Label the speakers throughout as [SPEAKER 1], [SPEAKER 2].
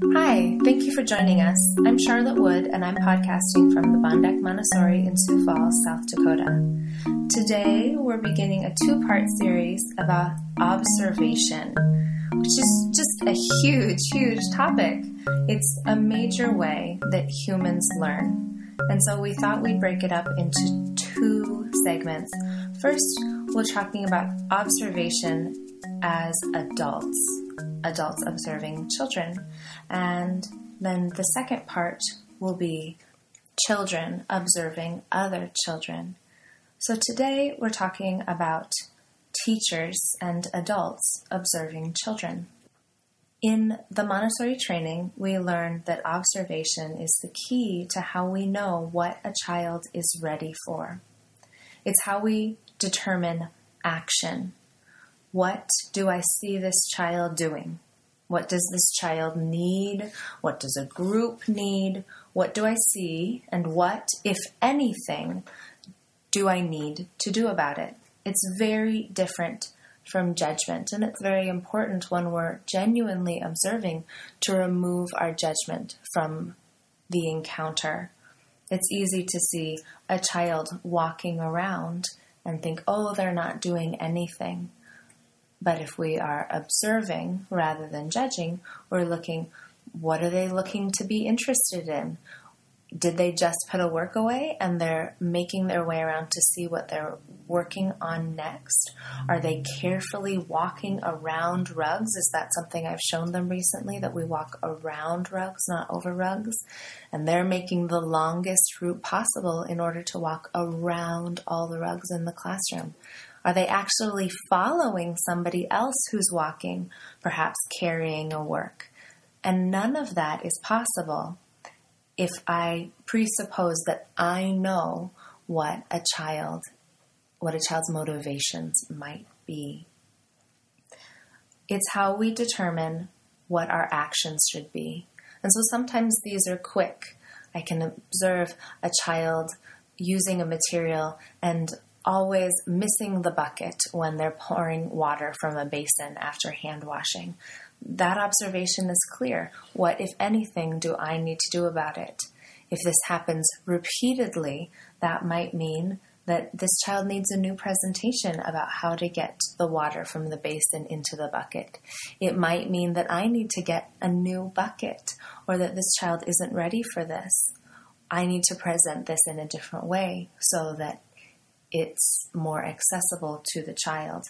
[SPEAKER 1] Hi, thank you for joining us. I'm Charlotte Wood, and I'm podcasting from the Baan Dek Montessori in Sioux Falls, South Dakota. Today, we're beginning a two part series about observation, which is just a huge, huge topic. It's a major way that humans learn. And so we thought we'd break it up into two segments. First, we're talking about observation as adults, adults observing children. And then the second part will be children observing other children. So today we're talking about teachers and adults observing children. In the Montessori training, we learned that observation is the key to how we know what a child is ready for. It's how we determine action. What do I see this child doing? What does this child need? What does a group need? What do I see? And what, if anything, do I need to do about it? It's very different from judgment, and it's very important when we're genuinely observing to remove our judgment from the encounter. It's easy to see a child walking around and think, oh, they're not doing anything. But if we are observing rather than judging, we're looking, what are they looking to be interested in? Did they just put a work away and they're making their way around to see what they're working on next? Are they carefully walking around rugs? Is that something I've shown them recently that we walk around rugs, not over rugs? And they're making the longest route possible in order to walk around all the rugs in the classroom. Are they actually following somebody else who's walking, perhaps carrying a work? And none of that is possible if I presuppose that I know what a child, what a child's motivations might be. It's how we determine what our actions should be. And so sometimes these are quick. I can observe a child using a material and always missing the bucket when they're pouring water from a basin after hand washing. That observation is clear. What, if anything, do I need to do about it? If this happens repeatedly, that might mean that this child needs a new presentation about how to get the water from the basin into the bucket. It might mean that I need to get a new bucket or that this child isn't ready for this. I need to present this in a different way so that it's more accessible to the child.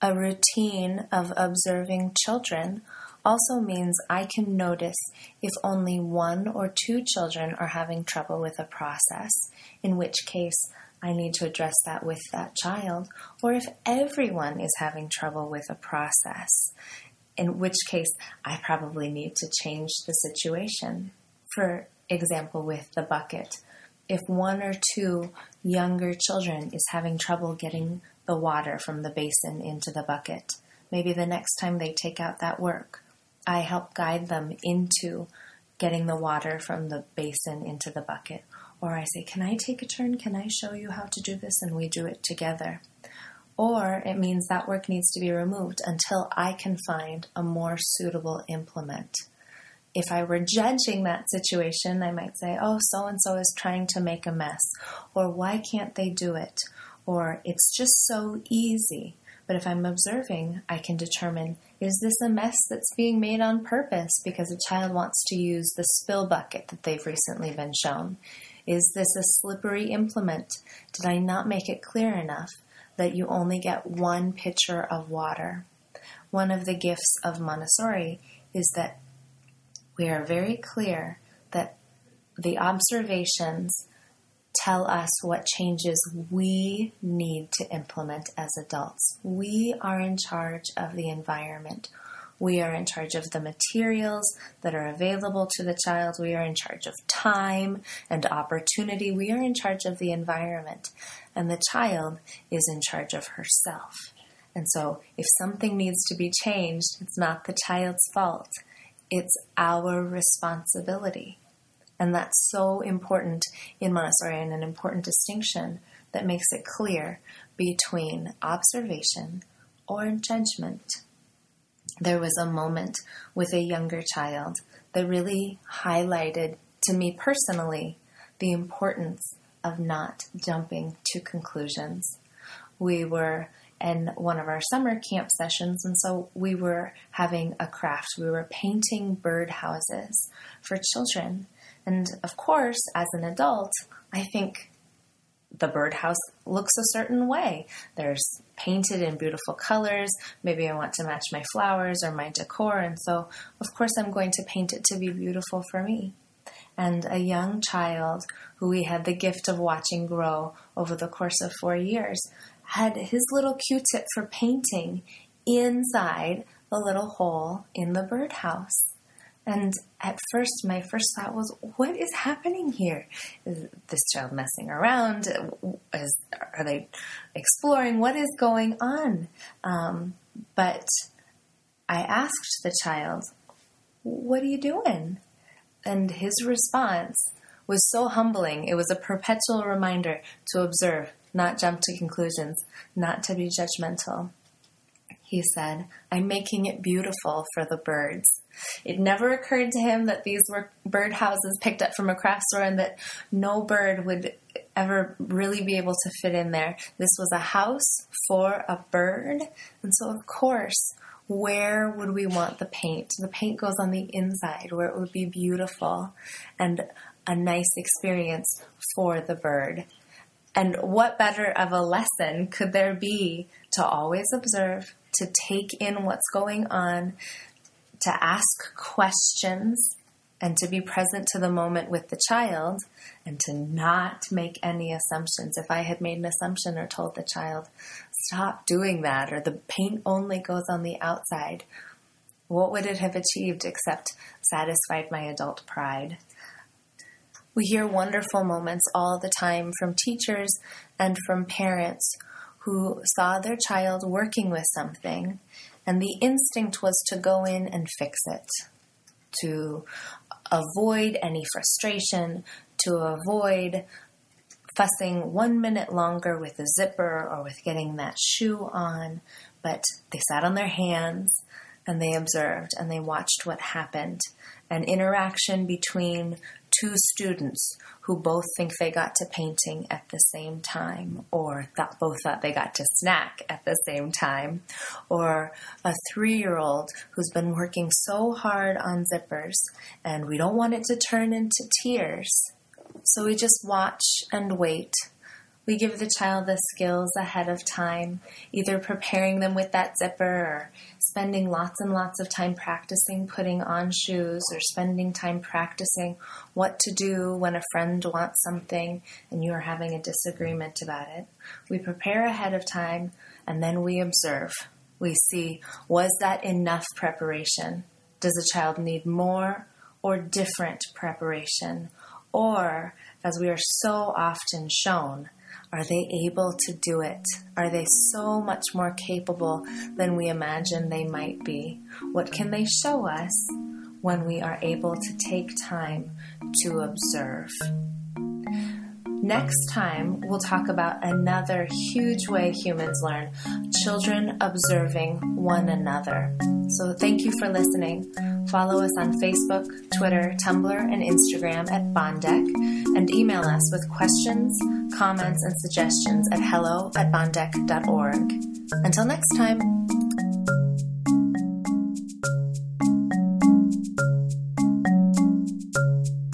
[SPEAKER 1] A routine of observing children also means I can notice if only one or two children are having trouble with a process, in which case I need to address that with that child, or if everyone is having trouble with a process, in which case I probably need to change the situation. For example, with the bucket if one or two younger children is having trouble getting the water from the basin into the bucket, maybe the next time they take out that work, I help guide them into getting the water from the basin into the bucket. Or I say, Can I take a turn? Can I show you how to do this? And we do it together. Or it means that work needs to be removed until I can find a more suitable implement if I were judging that situation, I might say, oh, so and so is trying to make a mess, or why can't they do it, or it's just so easy. But if I'm observing, I can determine is this a mess that's being made on purpose because a child wants to use the spill bucket that they've recently been shown? Is this a slippery implement? Did I not make it clear enough that you only get one pitcher of water? One of the gifts of Montessori is that we are very clear that the observations tell us what changes we need to implement as adults. We are in charge of the environment. We are in charge of the materials that are available to the child. We are in charge of time and opportunity. We are in charge of the environment. And the child is in charge of herself. And so, if something needs to be changed, it's not the child's fault. It's our responsibility. And that's so important in Montessori and an important distinction that makes it clear between observation or judgment. there was a moment with a younger child that really highlighted to me personally the importance of not jumping to conclusions. We were in one of our summer camp sessions, and so we were having a craft. We were painting birdhouses for children. And of course, as an adult, I think the birdhouse looks a certain way. There's painted in beautiful colors. Maybe I want to match my flowers or my decor, and so of course I'm going to paint it to be beautiful for me. And a young child who we had the gift of watching grow over the course of four years had his little Q tip for painting inside the little hole in the birdhouse. And at first, my first thought was, what is happening here? Is this child messing around? Is, are they exploring? What is going on? Um, but I asked the child, what are you doing? And his response was so humbling. It was a perpetual reminder to observe, not jump to conclusions, not to be judgmental. He said, I'm making it beautiful for the birds. It never occurred to him that these were bird houses picked up from a craft store and that no bird would ever really be able to fit in there. This was a house for a bird. And so, of course, where would we want the paint? The paint goes on the inside where it would be beautiful and a nice experience for the bird. And what better of a lesson could there be to always observe, to take in what's going on, to ask questions and to be present to the moment with the child and to not make any assumptions. If I had made an assumption or told the child, stop doing that, or the paint only goes on the outside, what would it have achieved except satisfied my adult pride? We hear wonderful moments all the time from teachers and from parents who saw their child working with something and the instinct was to go in and fix it, to avoid any frustration, to avoid fussing one minute longer with a zipper or with getting that shoe on. But they sat on their hands and they observed and they watched what happened. An interaction between two students who both think they got to painting at the same time, or both thought they got to snack at the same time, or a three year old who's been working so hard on zippers and we don't want it to turn into tears. So we just watch and wait we give the child the skills ahead of time, either preparing them with that zipper or spending lots and lots of time practicing putting on shoes or spending time practicing what to do when a friend wants something and you are having a disagreement about it. We prepare ahead of time and then we observe. We see was that enough preparation? Does the child need more or different preparation? Or, as we are so often shown, are they able to do it? Are they so much more capable than we imagine they might be? What can they show us when we are able to take time to observe? Next time, we'll talk about another huge way humans learn children observing one another. So, thank you for listening. Follow us on Facebook, Twitter, Tumblr, and Instagram at Baan Dek, and email us with questions, comments, and suggestions at hello at baandek.org. Until next time.